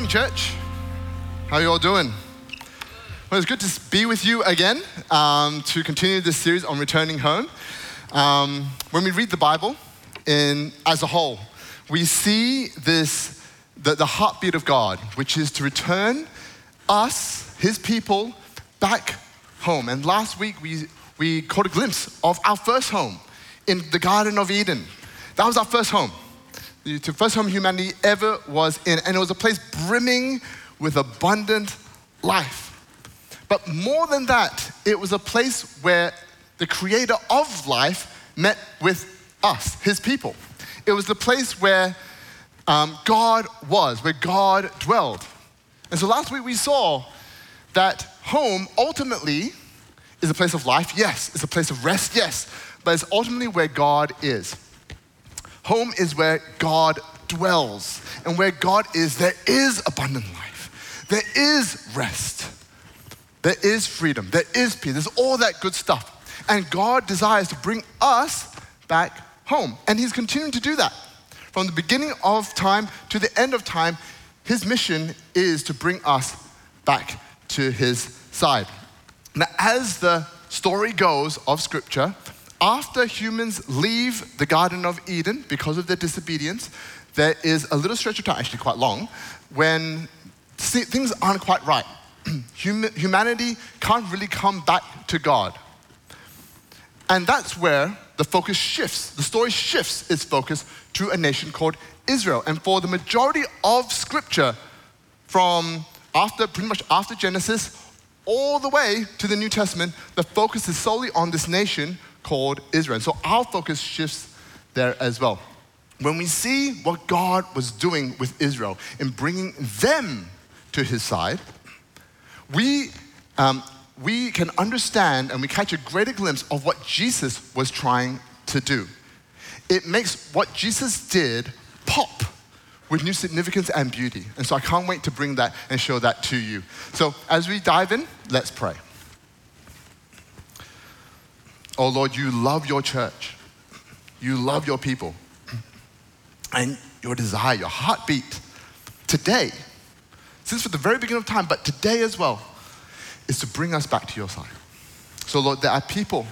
Morning, church. How are you all doing? Well, it's good to be with you again um, to continue this series on returning home. Um, when we read the Bible in, as a whole, we see this the, the heartbeat of God, which is to return us, His people, back home. And last week we, we caught a glimpse of our first home in the Garden of Eden. That was our first home the first home humanity ever was in, and it was a place brimming with abundant life. But more than that, it was a place where the creator of life met with us, his people. It was the place where um, God was, where God dwelled. And so last week we saw that home ultimately is a place of life, yes. It's a place of rest, yes. But it's ultimately where God is. Home is where God dwells. And where God is, there is abundant life. There is rest. There is freedom. There is peace. There's all that good stuff. And God desires to bring us back home. And He's continuing to do that. From the beginning of time to the end of time, His mission is to bring us back to His side. Now, as the story goes of Scripture, after humans leave the Garden of Eden because of their disobedience, there is a little stretch of time, actually quite long, when things aren't quite right. humanity can't really come back to God. And that's where the focus shifts. The story shifts its focus to a nation called Israel. And for the majority of scripture, from after pretty much after Genesis all the way to the New Testament, the focus is solely on this nation called Israel. So our focus shifts there as well. When we see what God was doing with Israel in bringing them to his side, we, um, we can understand and we catch a greater glimpse of what Jesus was trying to do. It makes what Jesus did pop with new significance and beauty. And so I can't wait to bring that and show that to you. So as we dive in, let's pray. Oh Lord, you love your church. You love your people. And your desire, your heartbeat today, since for the very beginning of time, but today as well, is to bring us back to your side. So, Lord, there are people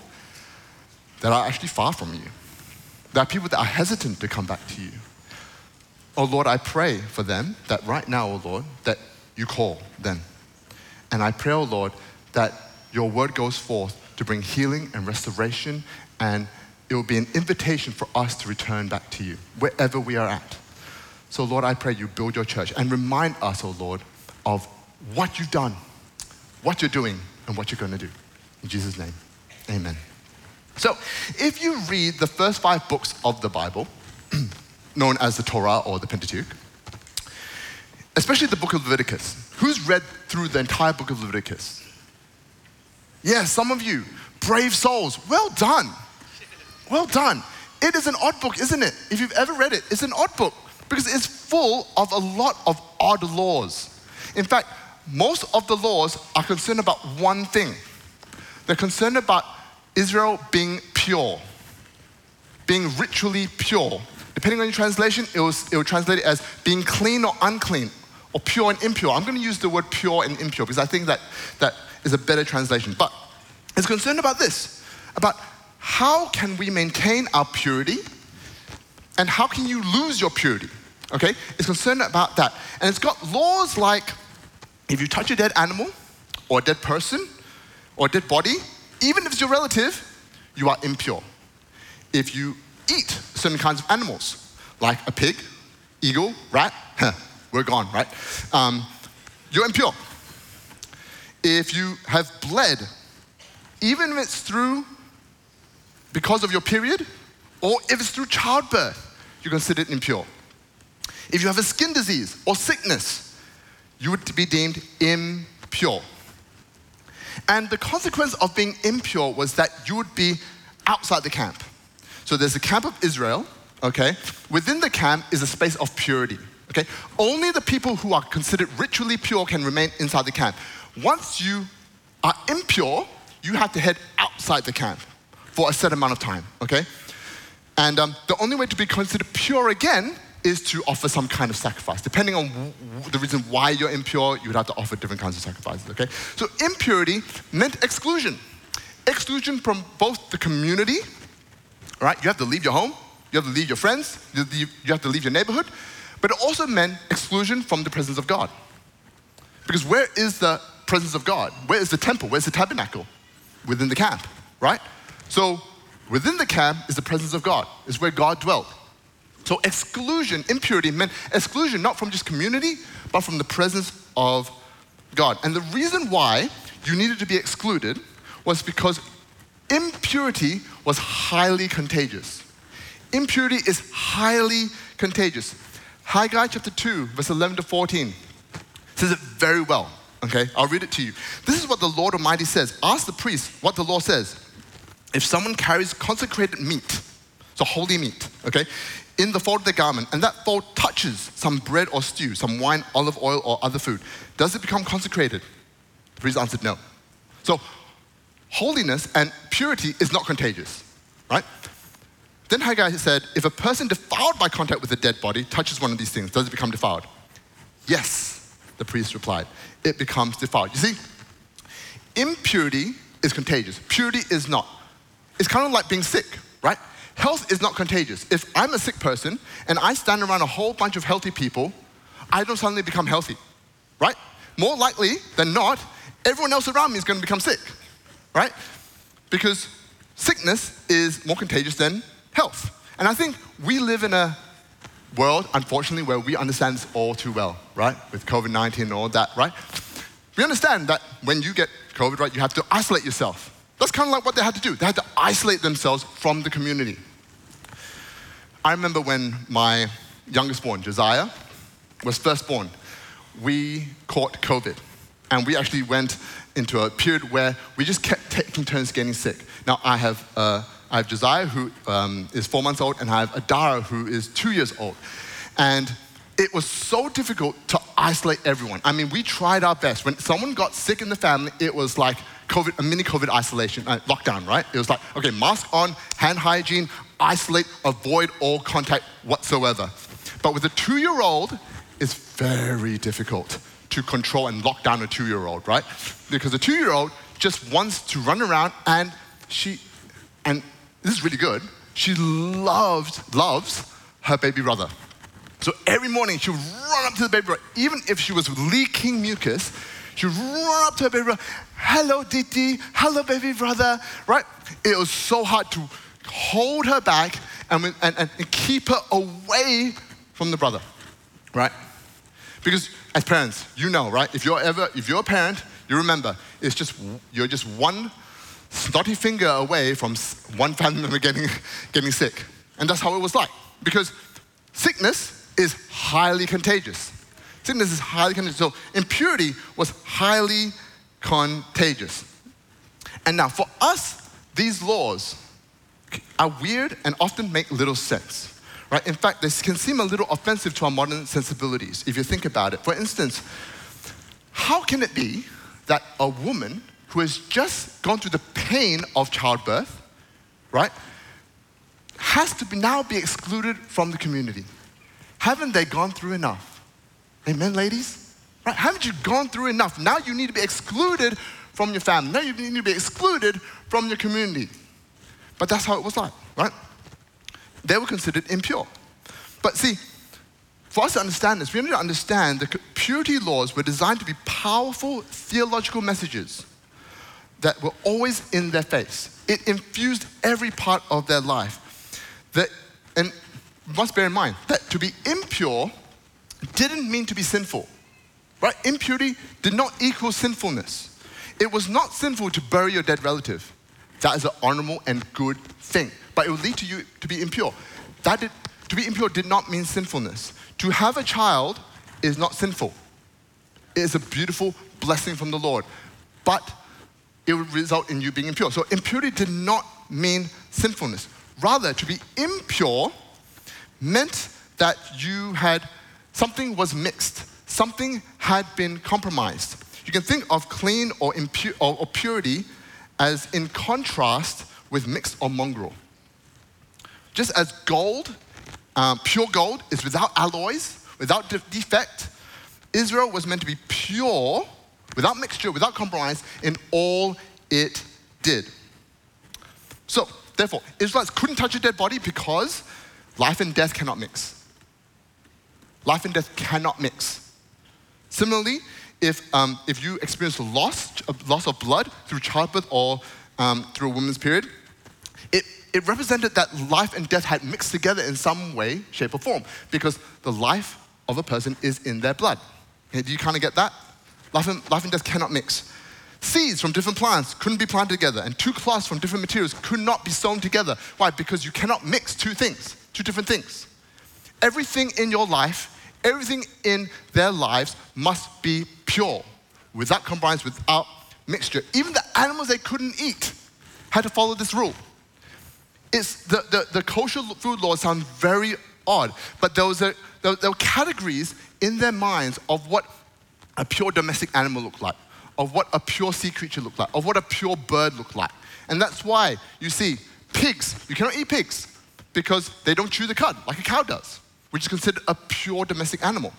that are actually far from you. There are people that are hesitant to come back to you. Oh Lord, I pray for them that right now, oh Lord, that you call them. And I pray, oh Lord, that your word goes forth to bring healing and restoration, and it will be an invitation for us to return back to you, wherever we are at. So, Lord, I pray you build your church and remind us, oh Lord, of what you've done, what you're doing, and what you're going to do. In Jesus' name, amen. So, if you read the first five books of the Bible, known as the Torah or the Pentateuch, especially the book of Leviticus, who's read through the entire book of Leviticus? Yeah, some of you, brave souls, well done. Well done. It is an odd book, isn't it? If you've ever read it, it's an odd book because it's full of a lot of odd laws. In fact, most of the laws are concerned about one thing they're concerned about Israel being pure, being ritually pure. Depending on your translation, it will, it will translate it as being clean or unclean, or pure and impure. I'm going to use the word pure and impure because I think that, that is a better translation. But it's concerned about this about how can we maintain our purity and how can you lose your purity? Okay? It's concerned about that. And it's got laws like if you touch a dead animal or a dead person or a dead body, even if it's your relative, you are impure. If you eat certain kinds of animals, like a pig, eagle, rat, huh, we're gone, right? Um, you're impure if you have bled, even if it's through because of your period, or if it's through childbirth, you're considered impure. If you have a skin disease or sickness, you would be deemed impure. And the consequence of being impure was that you would be outside the camp. So there's a camp of Israel, okay? Within the camp is a space of purity, okay? Only the people who are considered ritually pure can remain inside the camp. Once you are impure, you have to head outside the camp for a set amount of time, okay? And um, the only way to be considered pure again is to offer some kind of sacrifice. Depending on w- w- the reason why you're impure, you would have to offer different kinds of sacrifices, okay? So impurity meant exclusion. Exclusion from both the community, right? You have to leave your home, you have to leave your friends, you have to leave, you have to leave your neighborhood, but it also meant exclusion from the presence of God. Because where is the presence of God? Where is the temple? Where's the tabernacle? Within the camp, right? So within the camp is the presence of God, is where God dwelt. So exclusion, impurity meant exclusion not from just community, but from the presence of God. And the reason why you needed to be excluded was because impurity was highly contagious. Impurity is highly contagious. Haggai chapter 2, verse 11 to 14 says it very well. Okay, I'll read it to you. This is what the Lord Almighty says. Ask the priest what the law says. If someone carries consecrated meat, so holy meat, okay, in the fold of their garment, and that fold touches some bread or stew, some wine, olive oil, or other food, does it become consecrated? The priest answered no. So, holiness and purity is not contagious, right? Then Haggai said, if a person defiled by contact with a dead body touches one of these things, does it become defiled? Yes, the priest replied. It becomes defiled. You see, impurity is contagious, purity is not. It's kind of like being sick, right? Health is not contagious. If I'm a sick person and I stand around a whole bunch of healthy people, I don't suddenly become healthy, right? More likely than not, everyone else around me is going to become sick, right? Because sickness is more contagious than health. And I think we live in a world, unfortunately, where we understand this all too well, right? With COVID 19 and all that, right? We understand that when you get COVID, right, you have to isolate yourself. That's kind of like what they had to do. They had to isolate themselves from the community. I remember when my youngest born, Josiah, was first born, we caught COVID. And we actually went into a period where we just kept taking turns getting sick. Now, I have, uh, I have Josiah, who um, is four months old, and I have Adara, who is two years old. And it was so difficult to isolate everyone. I mean, we tried our best. When someone got sick in the family, it was like COVID, a mini COVID isolation, uh, lockdown, right? It was like, okay, mask on, hand hygiene, isolate, avoid all contact whatsoever. But with a two year old, it's very difficult to control and lock down a two year old, right? Because a two year old just wants to run around and she, and this is really good, she loves, loves her baby brother. So every morning she would run up to the baby brother, even if she was leaking mucus, she would run up to her baby brother, hello Diti, hello baby brother, right? It was so hard to hold her back and, and, and keep her away from the brother, right? Because as parents, you know, right? If you're ever, if you're a parent, you remember, it's just, you're just one snotty finger away from one family member getting, getting sick. And that's how it was like. Because sickness is highly contagious. Sickness is highly contagious. So impurity was highly contagious. And now, for us, these laws are weird and often make little sense. Right? In fact, they can seem a little offensive to our modern sensibilities if you think about it. For instance, how can it be that a woman who has just gone through the pain of childbirth, right, has to be now be excluded from the community? Haven't they gone through enough? Amen, ladies? Right? Haven't you gone through enough? Now you need to be excluded from your family. Now you need to be excluded from your community. But that's how it was like, right? They were considered impure. But see, for us to understand this, we need to understand that purity laws were designed to be powerful theological messages that were always in their face. It infused every part of their life. That, and must bear in mind that to be impure didn't mean to be sinful. Right? Impurity did not equal sinfulness. It was not sinful to bury your dead relative. That is an honorable and good thing. But it would lead to you to be impure. That did, to be impure did not mean sinfulness. To have a child is not sinful. It is a beautiful blessing from the Lord. But it would result in you being impure. So impurity did not mean sinfulness. Rather, to be impure meant that you had something was mixed, something had been compromised. You can think of clean or, impure, or, or purity as in contrast with mixed or mongrel. Just as gold um, pure gold, is without alloys, without de- defect. Israel was meant to be pure, without mixture, without compromise in all it did. So, therefore, Israelites couldn't touch a dead body because life and death cannot mix. Life and death cannot mix. Similarly, if, um, if you experience loss, loss of blood through childbirth or um, through a woman's period, it, it represented that life and death had mixed together in some way, shape, or form because the life of a person is in their blood. Okay, do you kind of get that? Life and, life and death cannot mix. Seeds from different plants couldn't be planted together, and two cloths from different materials could not be sewn together. Why? Because you cannot mix two things, two different things. Everything in your life, everything in their lives must be pure, without compromise, without mixture. Even the animals they couldn't eat had to follow this rule. It's the, the, the kosher food laws sound very odd, but there, was a, there, there were categories in their minds of what a pure domestic animal looked like of what a pure sea creature looked like, of what a pure bird looked like. And that's why you see pigs, you cannot eat pigs because they don't chew the cud like a cow does, which is considered a pure domestic animal.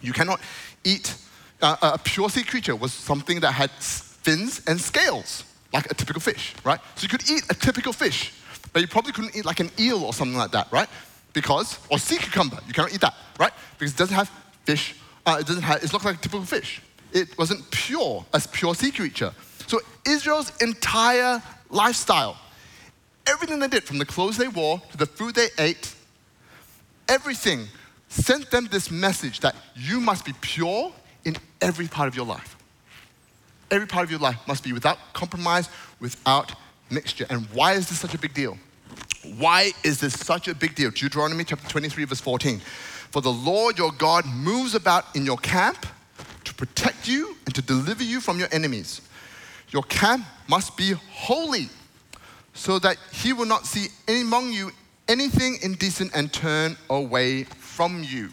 You cannot eat uh, a pure sea creature was something that had fins and scales, like a typical fish, right? So you could eat a typical fish, but you probably couldn't eat like an eel or something like that, right? Because, or sea cucumber, you cannot eat that, right? Because it doesn't have fish, uh, it doesn't have, it looks like a typical fish it wasn't pure, a pure sea creature. So Israel's entire lifestyle, everything they did, from the clothes they wore to the food they ate, everything sent them this message that you must be pure in every part of your life. Every part of your life must be without compromise, without mixture. And why is this such a big deal? Why is this such a big deal? Deuteronomy chapter 23, verse 14. For the Lord your God moves about in your camp to protect you and to deliver you from your enemies. Your camp must be holy, so that he will not see among you anything indecent and turn away from you.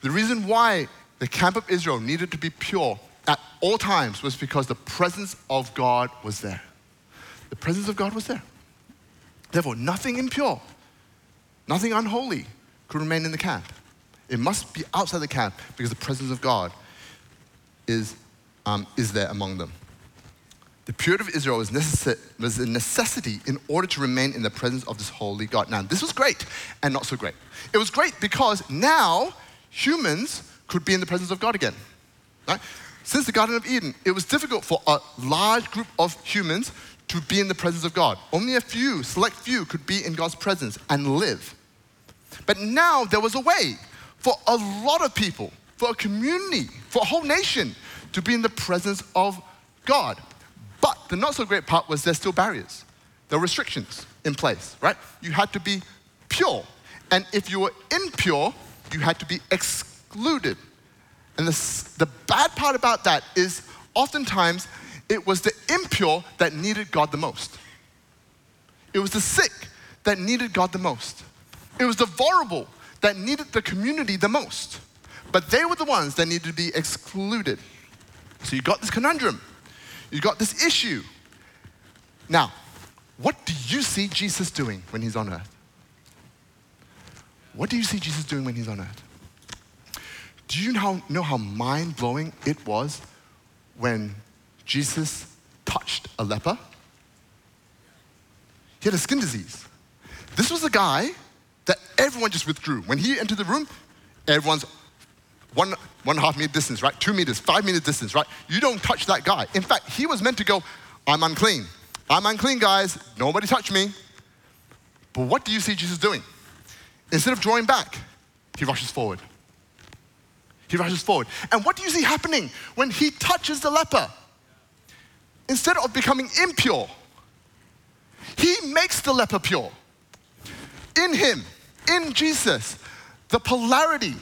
The reason why the camp of Israel needed to be pure at all times was because the presence of God was there. The presence of God was there. Therefore, nothing impure, nothing unholy could remain in the camp. It must be outside the camp because the presence of God is, um, is there among them. The purity of Israel was, necess- was a necessity in order to remain in the presence of this holy God. Now, this was great and not so great. It was great because now humans could be in the presence of God again. Right? Since the Garden of Eden, it was difficult for a large group of humans to be in the presence of God. Only a few, select few, could be in God's presence and live. But now there was a way for a lot of people for a community, for a whole nation to be in the presence of God. But the not so great part was there's still barriers. There were restrictions in place, right? You had to be pure. And if you were impure, you had to be excluded. And the, the bad part about that is oftentimes it was the impure that needed God the most. It was the sick that needed God the most. It was the vulnerable that needed the community the most. But they were the ones that needed to be excluded. So you got this conundrum. You got this issue. Now, what do you see Jesus doing when he's on earth? What do you see Jesus doing when he's on earth? Do you know, know how mind blowing it was when Jesus touched a leper? He had a skin disease. This was a guy everyone just withdrew. When he entered the room, everyone's one, one half meter distance, right? Two meters, five meter distance, right? You don't touch that guy. In fact, he was meant to go, I'm unclean. I'm unclean, guys. Nobody touch me. But what do you see Jesus doing? Instead of drawing back, he rushes forward. He rushes forward. And what do you see happening when he touches the leper? Instead of becoming impure, he makes the leper pure. In him, in Jesus, the polarity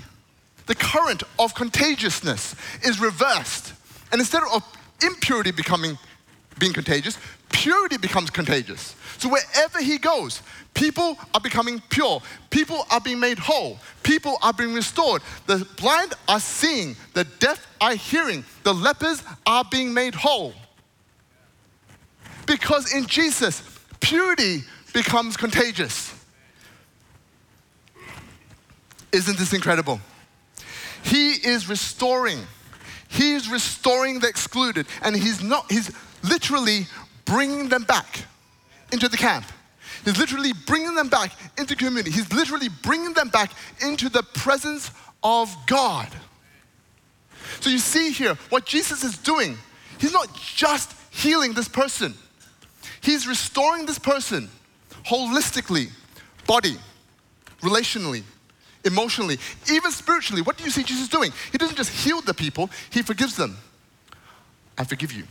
the current of contagiousness is reversed. And instead of impurity becoming being contagious, purity becomes contagious. So wherever he goes, people are becoming pure. People are being made whole. People are being restored. The blind are seeing. The deaf are hearing. The lepers are being made whole. Because in Jesus, purity becomes contagious. Isn't this incredible? He is restoring. He is restoring the excluded, and he's not, he's literally bringing them back into the camp. He's literally bringing them back into community. He's literally bringing them back into the presence of God. So you see here what Jesus is doing. He's not just healing this person, He's restoring this person holistically, body, relationally, emotionally, even spiritually. What do you see Jesus doing? He doesn't just heal the people, He forgives them. I forgive you.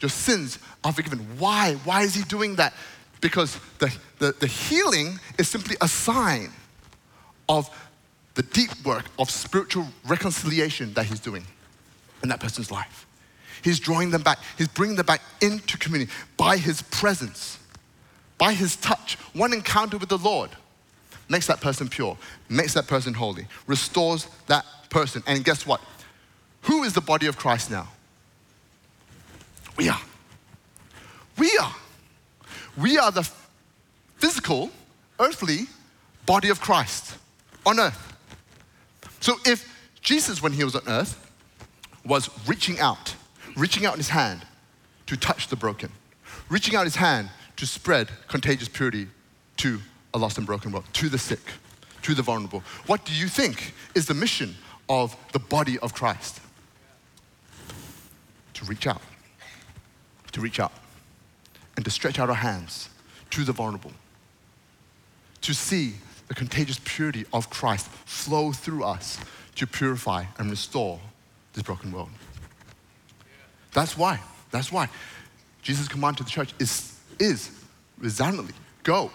Your sins are forgiven. Why? Why is He doing that? Because the, the, the healing is simply a sign of the deep work of spiritual reconciliation that He's doing in that person's life. He's drawing them back, He's bringing them back into community by His presence, by His touch. One encounter with the Lord makes that person pure, makes that person holy, restores that person. And guess what? Who is the body of Christ now? We are. We are. We are the physical, earthly body of Christ on earth. So if Jesus, when he was on earth, was reaching out, reaching out his hand to touch the broken, reaching out his hand to spread contagious purity to a lost and broken world, to the sick, to the vulnerable. What do you think is the mission of the body of Christ? To reach out, to reach out, and to stretch out our hands to the vulnerable, to see the contagious purity of Christ flow through us to purify and restore this broken world. That's why, that's why Jesus' command to the church is, is resoundingly go,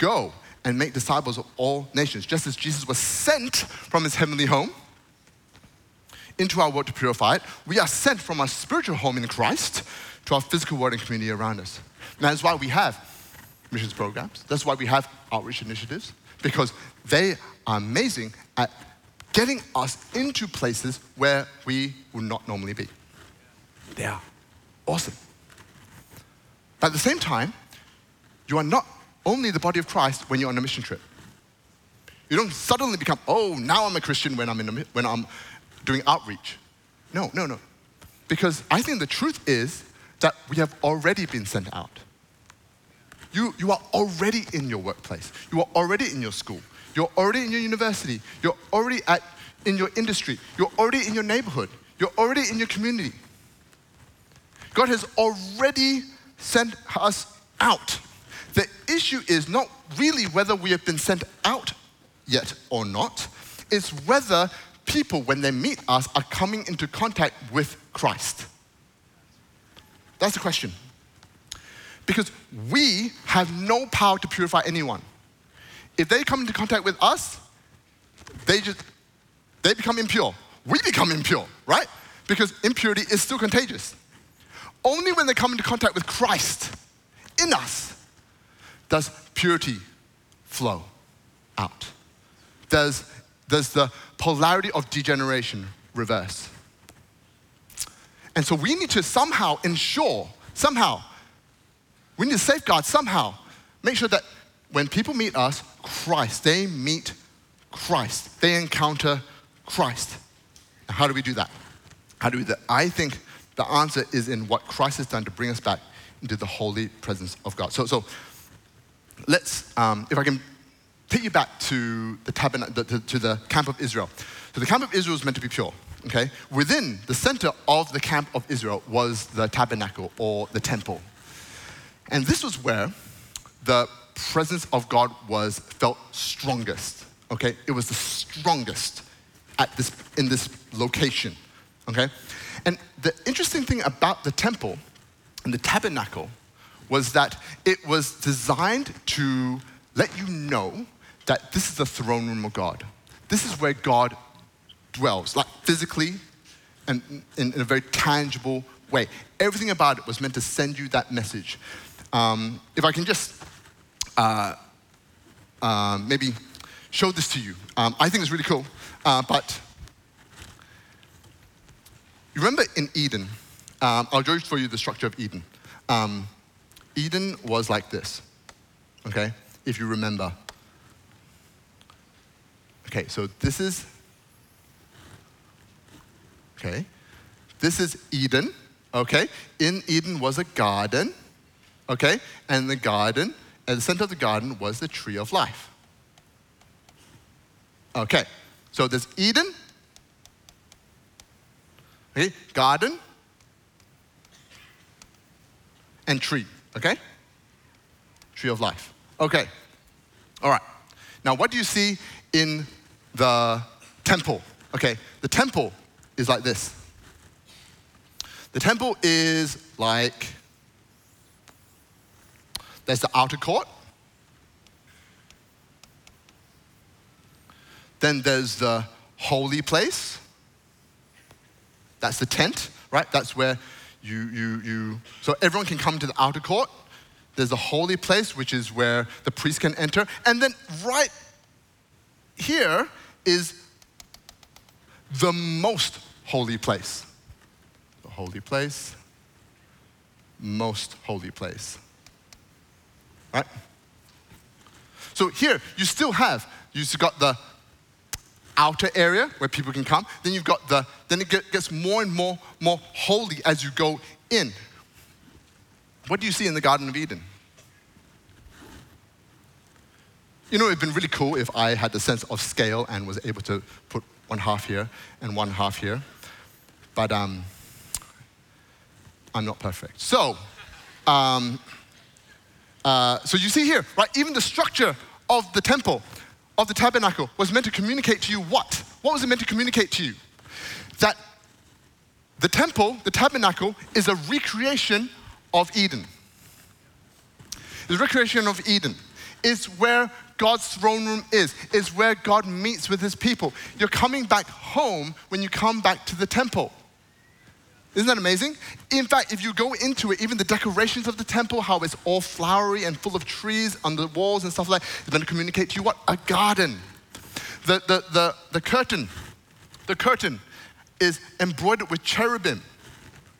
go and make disciples of all nations. Just as Jesus was sent from his heavenly home into our world to purify it, we are sent from our spiritual home in Christ to our physical world and community around us. And that's why we have missions programs. That's why we have outreach initiatives, because they are amazing at getting us into places where we would not normally be. They are awesome. But at the same time, you are not only the body of Christ when you're on a mission trip. You don't suddenly become, oh, now I'm a Christian when I'm, in a, when I'm doing outreach. No, no, no. Because I think the truth is that we have already been sent out. You, you are already in your workplace. You are already in your school. You're already in your university. You're already at, in your industry. You're already in your neighborhood. You're already in your community. God has already sent us out. The issue is not really whether we have been sent out yet or not, it's whether people, when they meet us, are coming into contact with Christ. That's the question. Because we have no power to purify anyone. If they come into contact with us, they just they become impure. We become impure, right? Because impurity is still contagious. Only when they come into contact with Christ in us does purity flow out. Does, does the polarity of degeneration reverse? And so we need to somehow ensure, somehow, we need to safeguard somehow, make sure that when people meet us, Christ, they meet Christ. They encounter Christ. How do we do that? How do we do that? I think the answer is in what Christ has done to bring us back into the holy presence of God. So, so let's, um, if I can take you back to the, tabernacle, to, to the camp of Israel. So the camp of Israel is meant to be pure, okay? Within the center of the camp of Israel was the tabernacle or the temple. And this was where the presence of God was felt strongest, okay? It was the strongest at this, in this location, okay? And the interesting thing about the temple and the tabernacle was that it was designed to let you know that this is the throne room of God. This is where God dwells, like physically and in, in a very tangible way. Everything about it was meant to send you that message. Um, if I can just uh, uh, maybe show this to you, um, I think it's really cool. Uh, but you remember in Eden, um, I'll draw for you the structure of Eden. Um, Eden was like this, okay? If you remember. Okay, so this is, okay, this is Eden, okay? In Eden was a garden, okay? And the garden, at the center of the garden was the tree of life. Okay, so there's Eden, okay, garden, and tree, okay? Tree of life. Okay, all right. Now, what do you see in the temple? Okay, the temple is like this. The temple is like there's the outer court, then there's the holy place. That's the tent, right? That's where you, you, you, so everyone can come to the outer court. There's the holy place, which is where the priest can enter. And then right here is the most holy place. The holy place, most holy place. Right? So here, you still have, you've got the outer area where people can come. Then you've got the, then it gets more and more, more holy as you go in. What do you see in the Garden of Eden? You know, it'd been really cool if I had the sense of scale and was able to put one half here and one half here. But um, I'm not perfect. So, um, uh, so you see here, right? Even the structure of the temple of the tabernacle was meant to communicate to you what? What was it meant to communicate to you? That the temple, the tabernacle, is a recreation of Eden. The recreation of Eden is where God's throne room is, is where God meets with his people. You're coming back home when you come back to the temple. Isn't that amazing? In fact, if you go into it, even the decorations of the temple, how it's all flowery and full of trees on the walls and stuff like that, it's going to communicate to you what? A garden. The, the, the, the curtain, the curtain is embroidered with cherubim,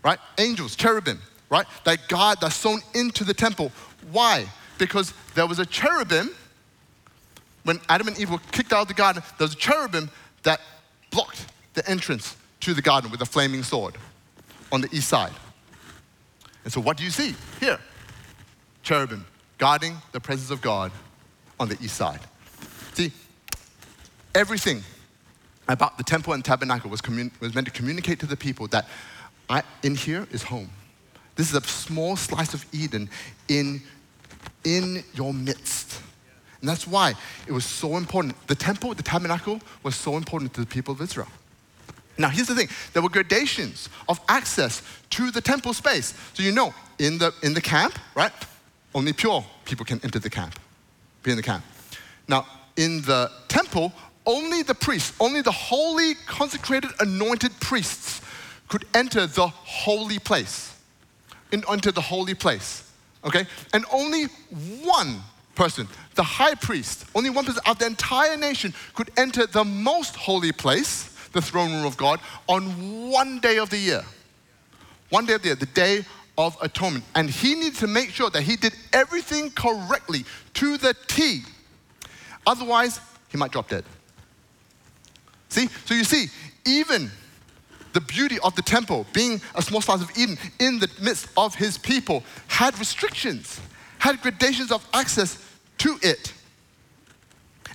right? Angels, cherubim, right? That God that's sewn into the temple. Why? Because there was a cherubim, when Adam and Eve were kicked out of the garden, there was a cherubim that blocked the entrance to the garden with a flaming sword on the east side. And so, what do you see here? Cherubim guarding the presence of God on the east side. See, everything about the temple and tabernacle was, commun- was meant to communicate to the people that I, in here is home. This is a small slice of Eden in, in your midst. And that's why it was so important. The temple, the tabernacle, was so important to the people of Israel. Now, here's the thing there were gradations of access to the temple space. So, you know, in the, in the camp, right, only pure people can enter the camp, be in the camp. Now, in the temple, only the priests, only the holy, consecrated, anointed priests could enter the holy place, in, enter the holy place. Okay? And only one person, the high priest, only one person of the entire nation could enter the most holy place the throne room of God on one day of the year. One day of the year, the day of atonement. And he needed to make sure that he did everything correctly to the T. Otherwise, he might drop dead. See? So you see, even the beauty of the temple, being a small slice of Eden in the midst of his people, had restrictions, had gradations of access to it.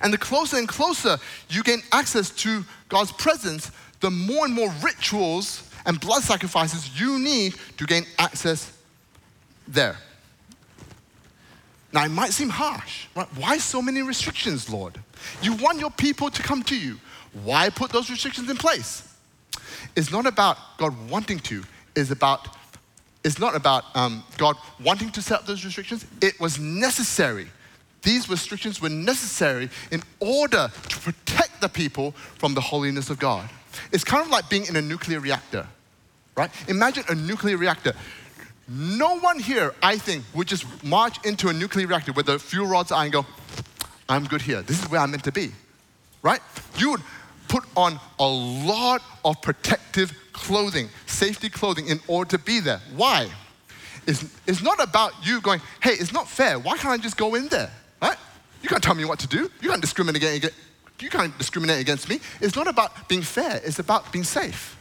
And the closer and closer you gain access to God's presence, the more and more rituals and blood sacrifices you need to gain access there. Now, it might seem harsh, right? Why so many restrictions, Lord? You want your people to come to you. Why put those restrictions in place? It's not about God wanting to, it's about it's not about um, God wanting to set up those restrictions. It was necessary these restrictions were necessary in order to protect the people from the holiness of God. It's kind of like being in a nuclear reactor, right? Imagine a nuclear reactor. No one here, I think, would just march into a nuclear reactor with the fuel rods and go, I'm good here. This is where I'm meant to be, right? You would put on a lot of protective clothing, safety clothing, in order to be there. Why? It's, it's not about you going, hey, it's not fair. Why can't I just go in there? Right? You can't tell me what to do. You can't discriminate, you can't discriminate against me. It's not about being fair, it's about being safe.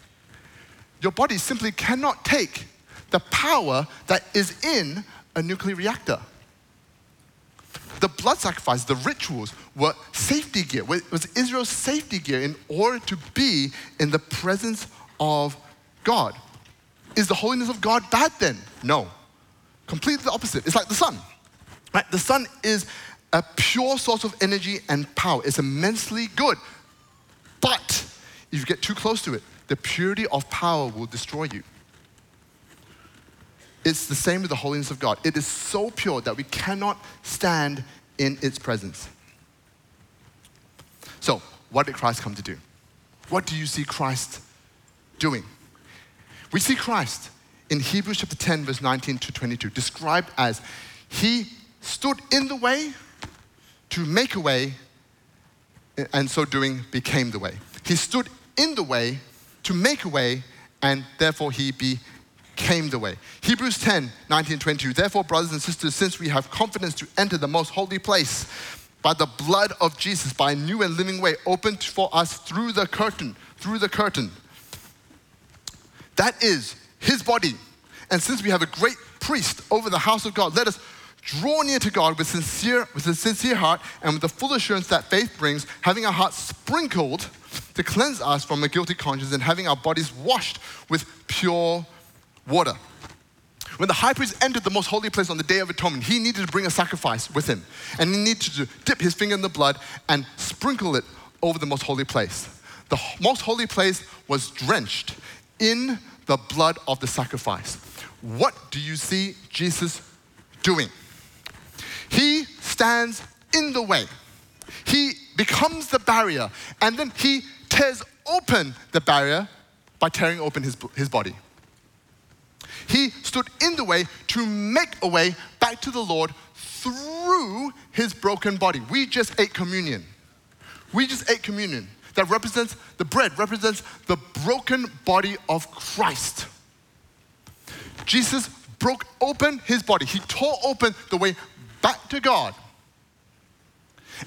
Your body simply cannot take the power that is in a nuclear reactor. The blood sacrifice, the rituals were safety gear. It was Israel's safety gear in order to be in the presence of God. Is the holiness of God bad then? No. Completely the opposite. It's like the sun. Right? The sun is a pure source of energy and power. It's immensely good. But if you get too close to it, the purity of power will destroy you. It's the same with the holiness of God. It is so pure that we cannot stand in its presence. So, what did Christ come to do? What do you see Christ doing? We see Christ in Hebrews chapter 10, verse 19 to 22, described as He stood in the way to make a way, and so doing became the way. He stood in the way to make a way, and therefore He became the way. Hebrews 10, 19, 22. Therefore, brothers and sisters, since we have confidence to enter the most holy place by the blood of Jesus, by a new and living way opened for us through the curtain, through the curtain. That is his body. And since we have a great priest over the house of God, let us draw near to God with, sincere, with a sincere heart and with the full assurance that faith brings, having our hearts sprinkled to cleanse us from a guilty conscience and having our bodies washed with pure water. When the high priest entered the most holy place on the Day of Atonement, he needed to bring a sacrifice with him. And he needed to dip his finger in the blood and sprinkle it over the most holy place. The most holy place was drenched in the blood of the sacrifice. What do you see Jesus doing? He stands in the way. He becomes the barrier, and then he tears open the barrier by tearing open his, his body. He stood in the way to make a way back to the Lord through his broken body. We just ate communion. We just ate communion that represents the bread, represents the broken body of Christ. Jesus broke open his body, he tore open the way back to God.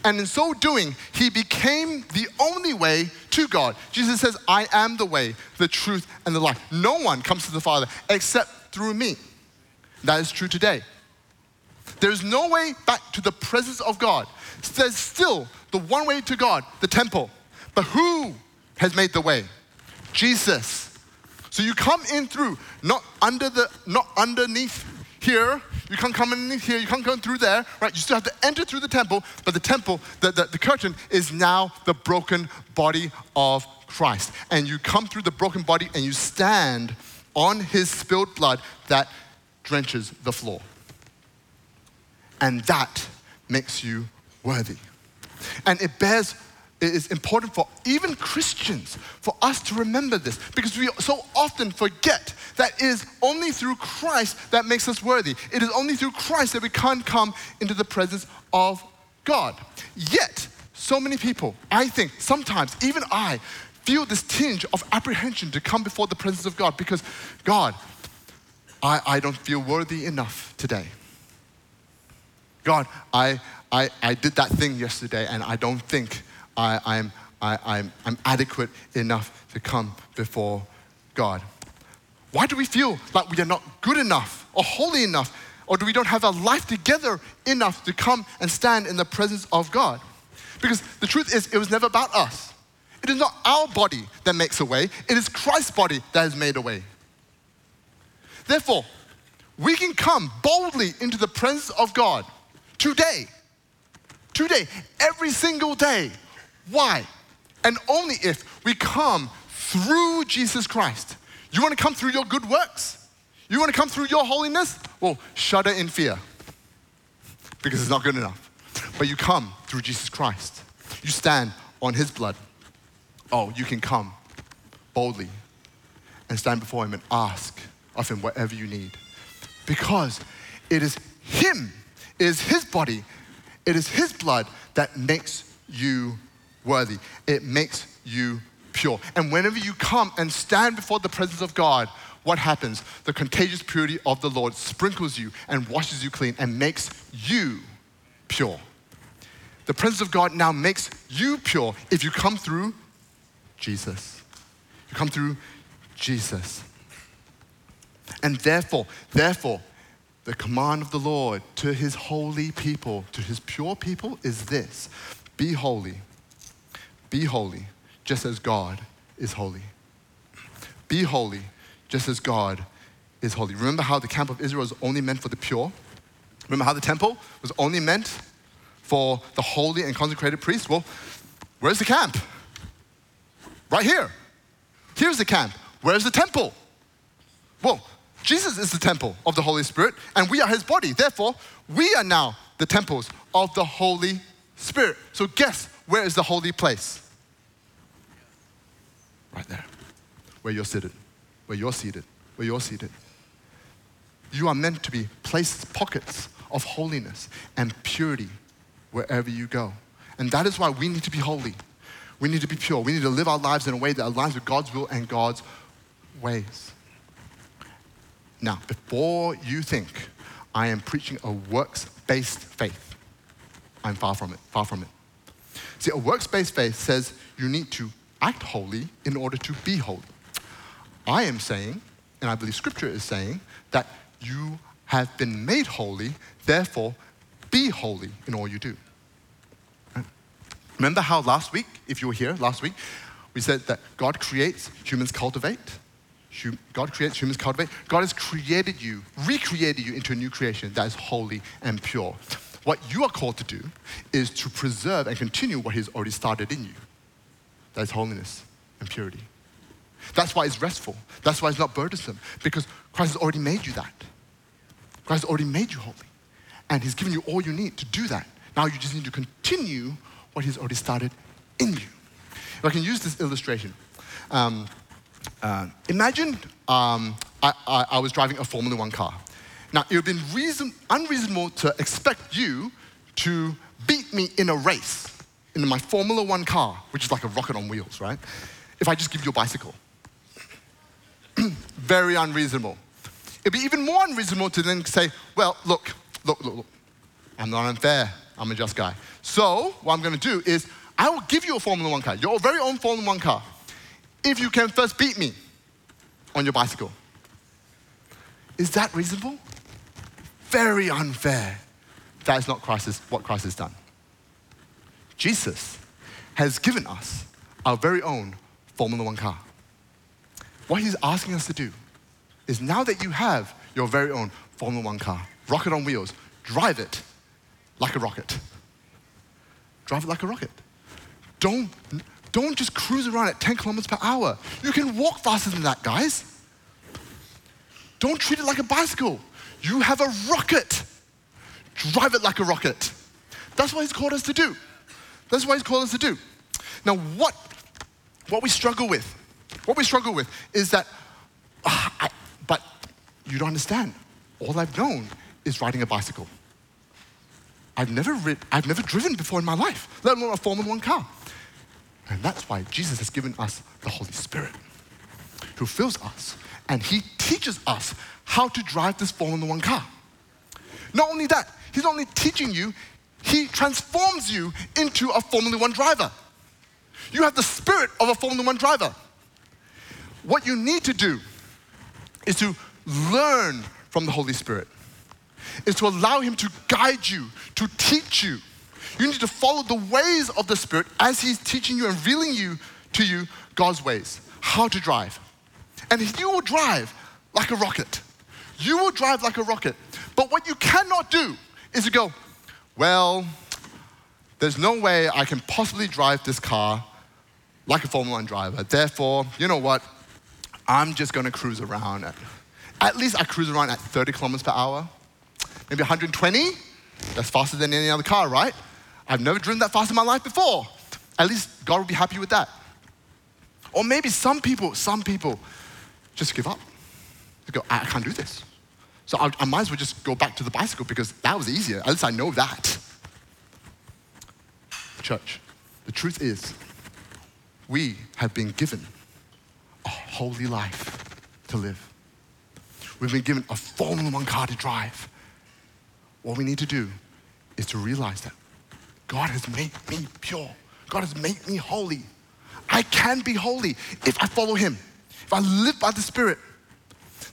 And in so doing, he became the only way to God. Jesus says, I am the way, the truth, and the life. No one comes to the Father except through me. That is true today. There's no way back to the presence of God. There's still the one way to God, the temple. But who has made the way? Jesus. So you come in through, not under the, not underneath here, you can't come in here, you can't come through there, right? You still have to enter through the temple, but the temple, the, the, the curtain is now the broken body of Christ. And you come through the broken body and you stand on his spilled blood that drenches the floor. And that makes you worthy. And it bears it is important for even Christians for us to remember this because we so often forget that it is only through Christ that makes us worthy. It is only through Christ that we can come into the presence of God. Yet, so many people, I think sometimes, even I, feel this tinge of apprehension to come before the presence of God because, God, I, I don't feel worthy enough today. God, I, I, I did that thing yesterday and I don't think I, I'm, I, I'm, I'm adequate enough to come before God. Why do we feel like we are not good enough or holy enough or do we don't have our life together enough to come and stand in the presence of God? Because the truth is, it was never about us. It is not our body that makes a way, it is Christ's body that has made a way. Therefore, we can come boldly into the presence of God today. Today, every single day, why? And only if we come through Jesus Christ. You want to come through your good works? You want to come through your holiness? Well, shudder in fear because it's not good enough. But you come through Jesus Christ. You stand on his blood. Oh, you can come boldly and stand before him and ask of him whatever you need. Because it is him, it is his body, it is his blood that makes you worthy. It makes you pure. And whenever you come and stand before the presence of God, what happens? The contagious purity of the Lord sprinkles you and washes you clean and makes you pure. the presence of God now makes you pure if you come through Jesus. You come through Jesus. And therefore, therefore, the command of the Lord to his holy people, to his pure people, is this be holy. Be holy, just as God is holy. Be holy, just as God is holy. Remember how the camp of Israel was only meant for the pure? Remember how the temple was only meant for the holy and consecrated priests? Well, where's the camp? Right here. Here's the camp. Where's the temple? Well, Jesus is the temple of the Holy Spirit, and we are his body. Therefore, we are now the temples of the Holy Spirit. So, guess where is the holy place? Right there, where you're seated, where you're seated, where you're seated. You are meant to be placed pockets of holiness and purity wherever you go. And that is why we need to be holy. We need to be pure. We need to live our lives in a way that aligns with God's will and God's ways. Now, before you think I am preaching a works based faith, I'm far from it, far from it. See, a works based faith says you need to act holy in order to be holy. I am saying, and I believe Scripture is saying, that you have been made holy, therefore be holy in all you do. Remember how last week, if you were here last week, we said that God creates, humans cultivate. God creates, humans cultivate. God has created you, recreated you into a new creation that is holy and pure. What you are called to do is to preserve and continue what He's already started in you. That is holiness and purity. That's why it's restful. That's why it's not burdensome, because Christ has already made you that. Christ has already made you holy. And He's given you all you need to do that. Now you just need to continue what He's already started in you. If I can use this illustration. Um, uh, imagine um, I, I, I, was driving a Formula One car. Now, it would have been reason, unreasonable to expect you to beat me in a race in my Formula One car, which is like a rocket on wheels, right? If I just give you a bicycle. Very unreasonable. It'd be even more unreasonable to then say, well, look, look, look, look. I'm not unfair. I'm a just guy. So, what I'm going to do is, I will give you a Formula One car, your very own Formula One car if you can first beat me on your bicycle. Is that reasonable? Very unfair. That is not what Christ has done. Jesus has given us our very own Formula One car. What he's asking us to do is now that you have your very own Formula One car, rocket on wheels, drive it like a rocket. Drive it like a rocket. Don't don't just cruise around at 10 kilometers per hour. You can walk faster than that, guys. Don't treat it like a bicycle. You have a rocket. Drive it like a rocket. That's what he's called us to do. That's what he's called us to do. Now, what, what we struggle with, what we struggle with is that, uh, I, but you don't understand. All I've known is riding a bicycle. I've never, rid, I've never driven before in my life, let alone a Formula One car. And that's why Jesus has given us the Holy Spirit who fills us and he teaches us how to drive this Formula One car. Not only that, he's not only teaching you, he transforms you into a Formula One driver. You have the spirit of a Formula One driver. What you need to do is to learn from the Holy Spirit, is to allow him to guide you, to teach you, you need to follow the ways of the Spirit as He's teaching you and revealing you to you God's ways, how to drive. And you will drive like a rocket. You will drive like a rocket. But what you cannot do is to go, well, there's no way I can possibly drive this car like a Formula One driver. Therefore, you know what? I'm just gonna cruise around. At, at least I cruise around at 30 kilometers per hour, maybe 120. That's faster than any other car, right? I've never driven that fast in my life before. At least God will be happy with that. Or maybe some people, some people just give up. They go, I can't do this. So I, I might as well just go back to the bicycle because that was easier. At least I know that. Church, the truth is, we have been given a holy life to live. We've been given a Formula One car to drive. What we need to do is to realize that God has made me pure. God has made me holy. I can be holy if I follow Him, if I live by the Spirit.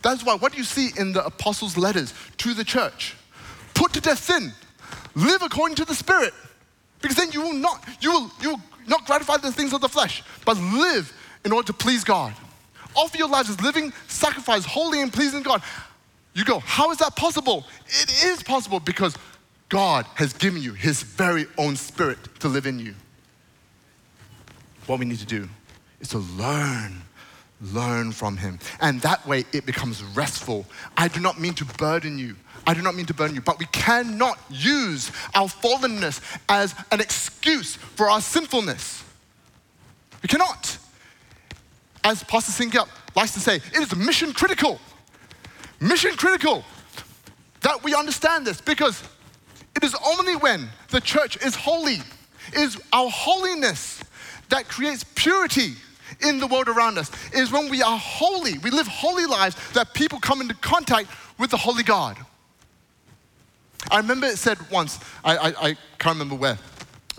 That's why what you see in the apostles' letters to the church put to death sin, live according to the Spirit. Because then you will not, you will, you will not gratify the things of the flesh, but live in order to please God. Offer your lives as living sacrifice, holy and pleasing God. You go, how is that possible? It is possible because God has given you His very own Spirit to live in you. What we need to do is to learn, learn from Him. And that way it becomes restful. I do not mean to burden you. I do not mean to burden you, but we cannot use our fallenness as an excuse for our sinfulness. We cannot. As Pastor Sinkup likes to say, it is mission critical. Mission critical that we understand this because it is only when the church is holy, is our holiness that creates purity in the world around us. It is when we are holy, we live holy lives, that people come into contact with the holy God. I remember it said once, I, I, I can't remember where,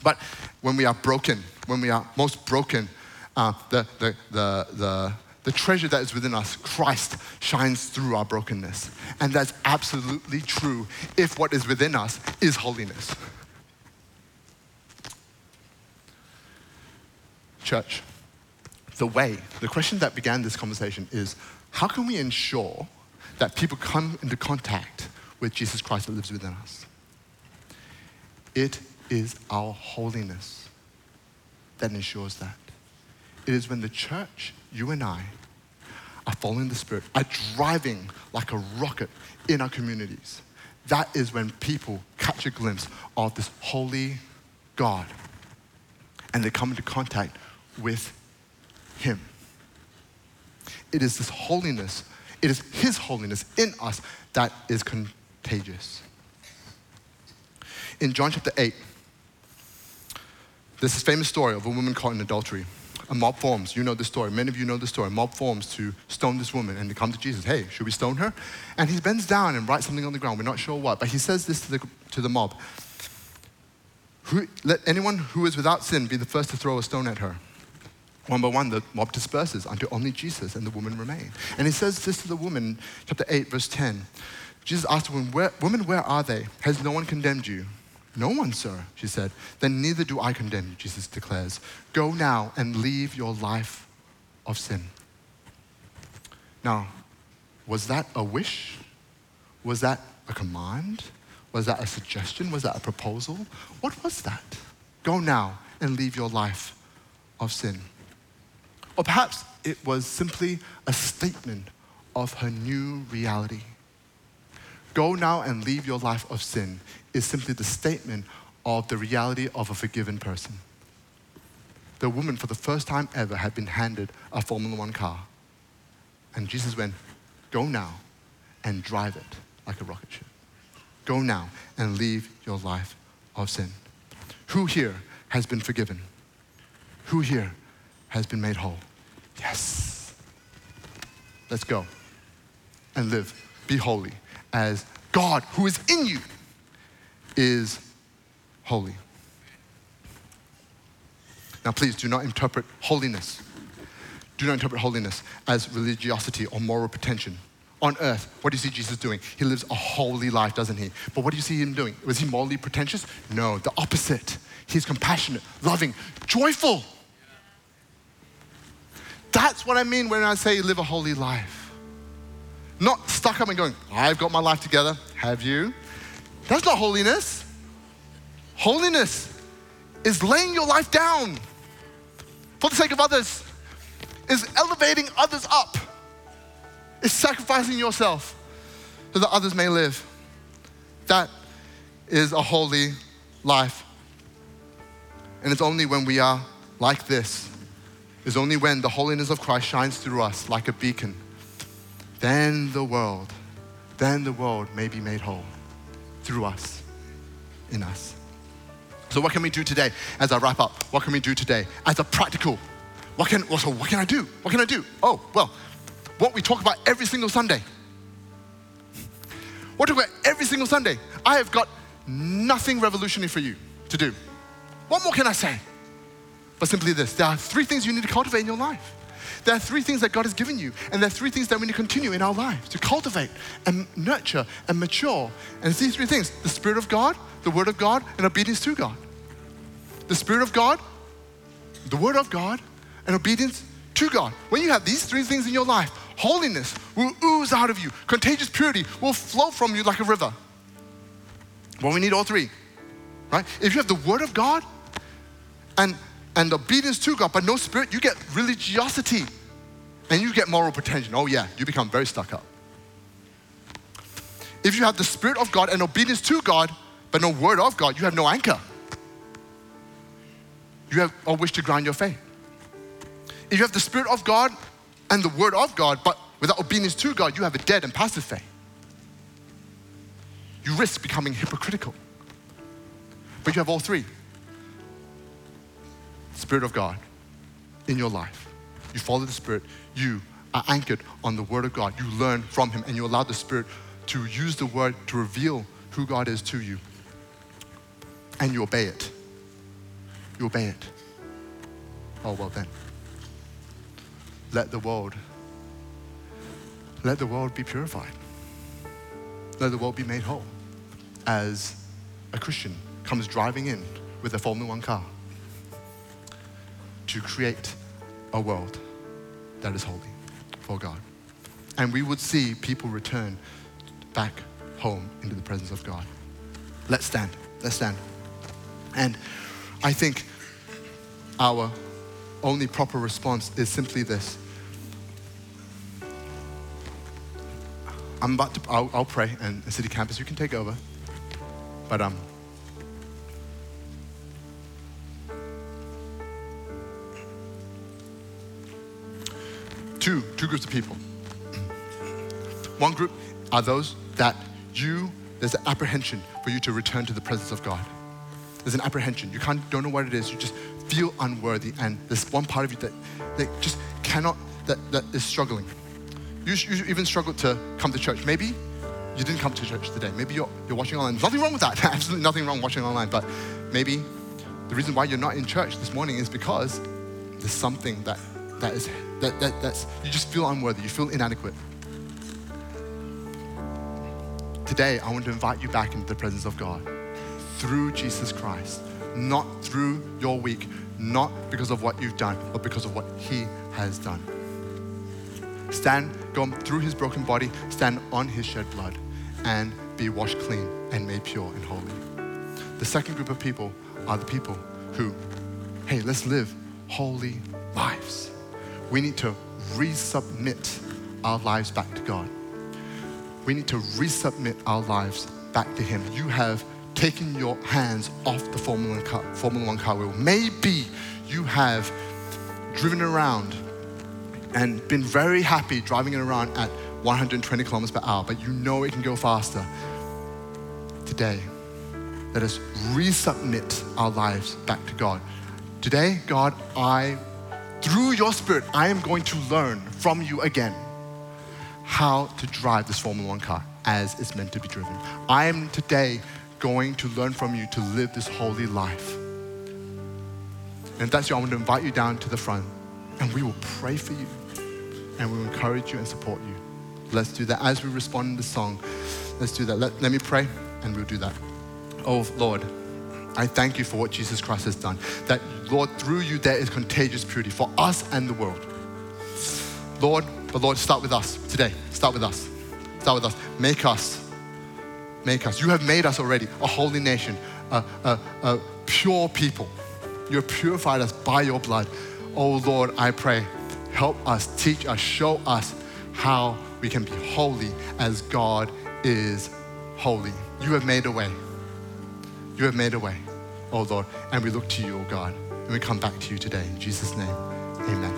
but when we are broken, when we are most broken, uh, the, the, the, the, the treasure that is within us, Christ, shines through our brokenness. And that's absolutely true if what is within us is holiness. Church, the way, the question that began this conversation is how can we ensure that people come into contact with Jesus Christ that lives within us? It is our holiness that ensures that. It is when the church, you and I, are following the Spirit, are driving like a rocket in our communities. That is when people catch a glimpse of this holy God and they come into contact with Him. It is this holiness, it is His holiness in us that is contagious. In John chapter 8, there's this famous story of a woman caught in adultery a mob forms. You know the story. Many of you know the story. A mob forms to stone this woman, and they come to Jesus. Hey, should we stone her? And he bends down and writes something on the ground. We're not sure what, but he says this to the, to the mob. Who, let anyone who is without sin be the first to throw a stone at her. One by one, the mob disperses until only Jesus and the woman remain. And he says this to the woman, chapter 8, verse 10. Jesus asked the woman, where, Woman, where are they? Has no one condemned you? No one, sir, she said. Then neither do I condemn you, Jesus declares. Go now and leave your life of sin. Now, was that a wish? Was that a command? Was that a suggestion? Was that a proposal? What was that? Go now and leave your life of sin. Or perhaps it was simply a statement of her new reality. Go now and leave your life of sin is simply the statement of the reality of a forgiven person. The woman, for the first time ever, had been handed a Formula One car. And Jesus went, Go now and drive it like a rocket ship. Go now and leave your life of sin. Who here has been forgiven? Who here has been made whole? Yes. Let's go and live, be holy as God who is in you is holy. Now, please do not interpret holiness. Do not interpret holiness as religiosity or moral pretension. On earth, what do you see Jesus doing? He lives a holy life, doesn't he? But what do you see him doing? Was he morally pretentious? No, the opposite. He's compassionate, loving, joyful. That's what I mean when I say live a holy life. Not stuck up and going, I've got my life together. Have you? That's not holiness. Holiness is laying your life down for the sake of others, is elevating others up, is sacrificing yourself so that others may live. That is a holy life. And it's only when we are like this, is only when the holiness of Christ shines through us like a beacon, then the world, then the world may be made whole through us, in us. So, what can we do today as I wrap up? What can we do today as a practical? What can, what can I do? What can I do? Oh, well, what we talk about every single Sunday. What talk about every single Sunday. I have got nothing revolutionary for you to do. What more can I say? But simply this there are three things you need to cultivate in your life. There are three things that God has given you, and there are three things that we need to continue in our lives to cultivate and nurture and mature. And it's these three things the Spirit of God, the Word of God, and obedience to God. The Spirit of God, the Word of God, and obedience to God. When you have these three things in your life, holiness will ooze out of you, contagious purity will flow from you like a river. Well, we need all three, right? If you have the Word of God and, and obedience to God, but no spirit, you get religiosity and you get moral pretension. Oh, yeah, you become very stuck up. If you have the Spirit of God and obedience to God, but no Word of God, you have no anchor. You have a wish to ground your faith. If you have the Spirit of God and the Word of God, but without obedience to God, you have a dead and passive faith. You risk becoming hypocritical. But you have all three Spirit of God in your life. You follow the Spirit, you are anchored on the Word of God. You learn from Him, and you allow the Spirit to use the Word to reveal who God is to you. And you obey it. You obey it. Oh, well, then. Let the world, let the world be purified. Let the world be made whole as a Christian comes driving in with a Formula One car to create a world that is holy for God. And we would see people return back home into the presence of God. Let's stand. Let's stand. And I think our only proper response is simply this. I'm about to, I'll, I'll pray, and City Campus, you can take over. But um, two, two groups of people. One group are those that you, there's an apprehension for you to return to the presence of God. There's an apprehension. You can't, don't know what it is. You just feel unworthy. And there's one part of you that, that just cannot, that, that is struggling. You, you even struggle to come to church. Maybe you didn't come to church today. Maybe you're, you're watching online. There's nothing wrong with that. Absolutely nothing wrong watching online. But maybe the reason why you're not in church this morning is because there's something that, that is, that, that, that's, you just feel unworthy. You feel inadequate. Today, I want to invite you back into the presence of God through Jesus Christ, not through your week, not because of what you've done, but because of what He has done. Stand, go through His broken body, stand on His shed blood, and be washed clean and made pure and holy. The second group of people are the people who, hey, let's live holy lives. We need to resubmit our lives back to God. We need to resubmit our lives back to Him. You have taken your hands off the Formula One car, Formula One car wheel. Maybe you have driven around and been very happy driving it around at 120 kilometers per hour, but you know it can go faster. Today, let us resubmit our lives back to God. Today, God, I, through your Spirit, I am going to learn from you again how to drive this Formula One car as it's meant to be driven. I am today going to learn from you to live this holy life. And if that's you, I want to invite you down to the front and we will pray for you and we will encourage you and support you. Let's do that. As we respond to the song, let's do that. Let, let me pray and we'll do that. Oh, Lord, I thank you for what Jesus Christ has done. That, Lord, through you there is contagious purity for us and the world. Lord, but Lord, start with us today. Start with us. Start with us. Make us. Make us. You have made us already a holy nation, a, a, a pure people. You have purified us by your blood. Oh Lord, I pray, help us, teach us, show us how we can be holy as God is holy. You have made a way. You have made a way, oh Lord. And we look to you, oh God. And we come back to you today. In Jesus' name, amen.